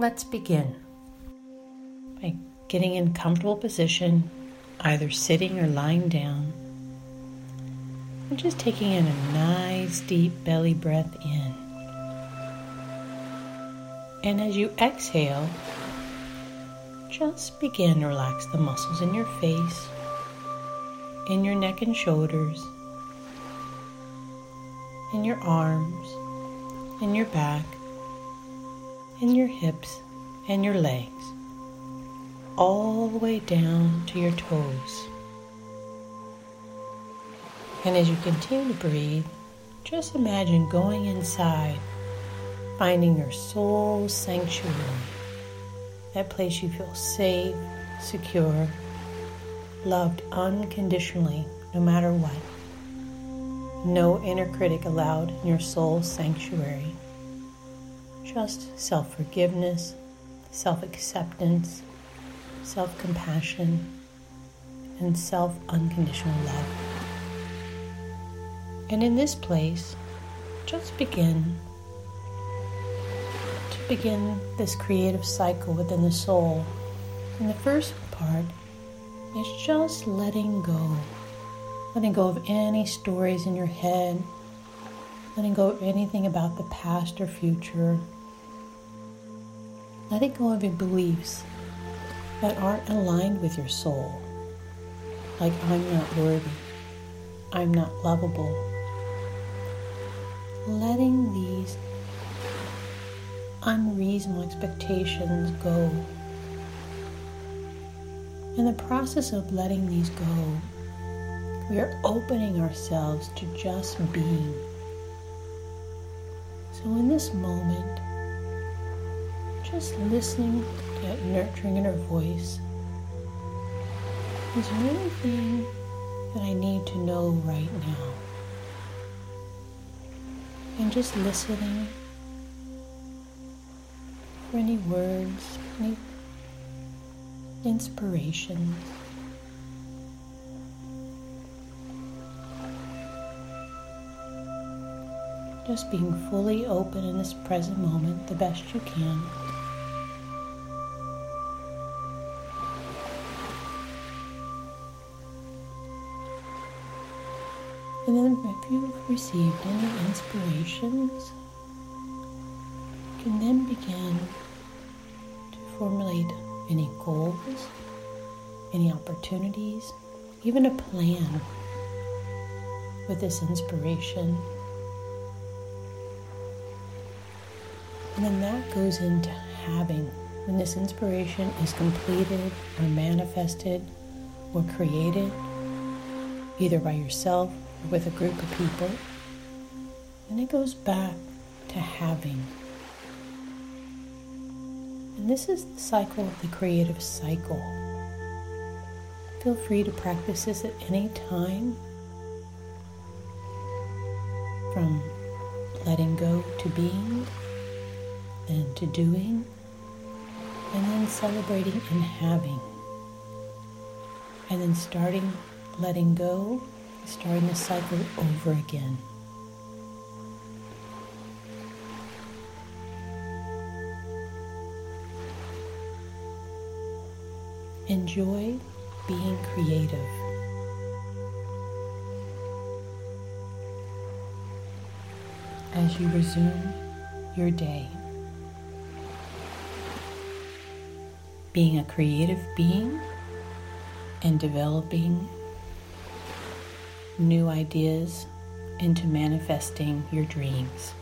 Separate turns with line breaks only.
Let's begin by getting in comfortable position, either sitting or lying down. And just taking in a nice deep belly breath in. And as you exhale, just begin to relax the muscles in your face, in your neck and shoulders, in your arms, in your back, in your hips and your legs, all the way down to your toes. And as you continue to breathe, just imagine going inside, finding your soul sanctuary, that place you feel safe, secure, loved unconditionally, no matter what. No inner critic allowed in your soul sanctuary. Just self forgiveness, self acceptance, self compassion, and self unconditional love. And in this place, just begin to begin this creative cycle within the soul. And the first part is just letting go. Letting go of any stories in your head, letting go of anything about the past or future. Letting go of your beliefs that aren't aligned with your soul. Like, I'm not worthy, I'm not lovable, letting these unreasonable expectations go. In the process of letting these go, we are opening ourselves to just being. So, in this moment, just listening to that uh, nurturing in her voice. Is there anything that I need to know right now? and just listening for any words, any inspirations. Just being fully open in this present moment the best you can. And then, if you've received any inspirations, you can then begin to formulate any goals, any opportunities, even a plan with this inspiration. And then that goes into having. When this inspiration is completed or manifested or created, either by yourself with a group of people. And it goes back to having. And this is the cycle of the creative cycle. Feel free to practice this at any time. From letting go to being, then to doing, and then celebrating and having. And then starting letting go starting the cycle over again. Enjoy being creative. As you resume your day, being a creative being and developing new ideas into manifesting your dreams.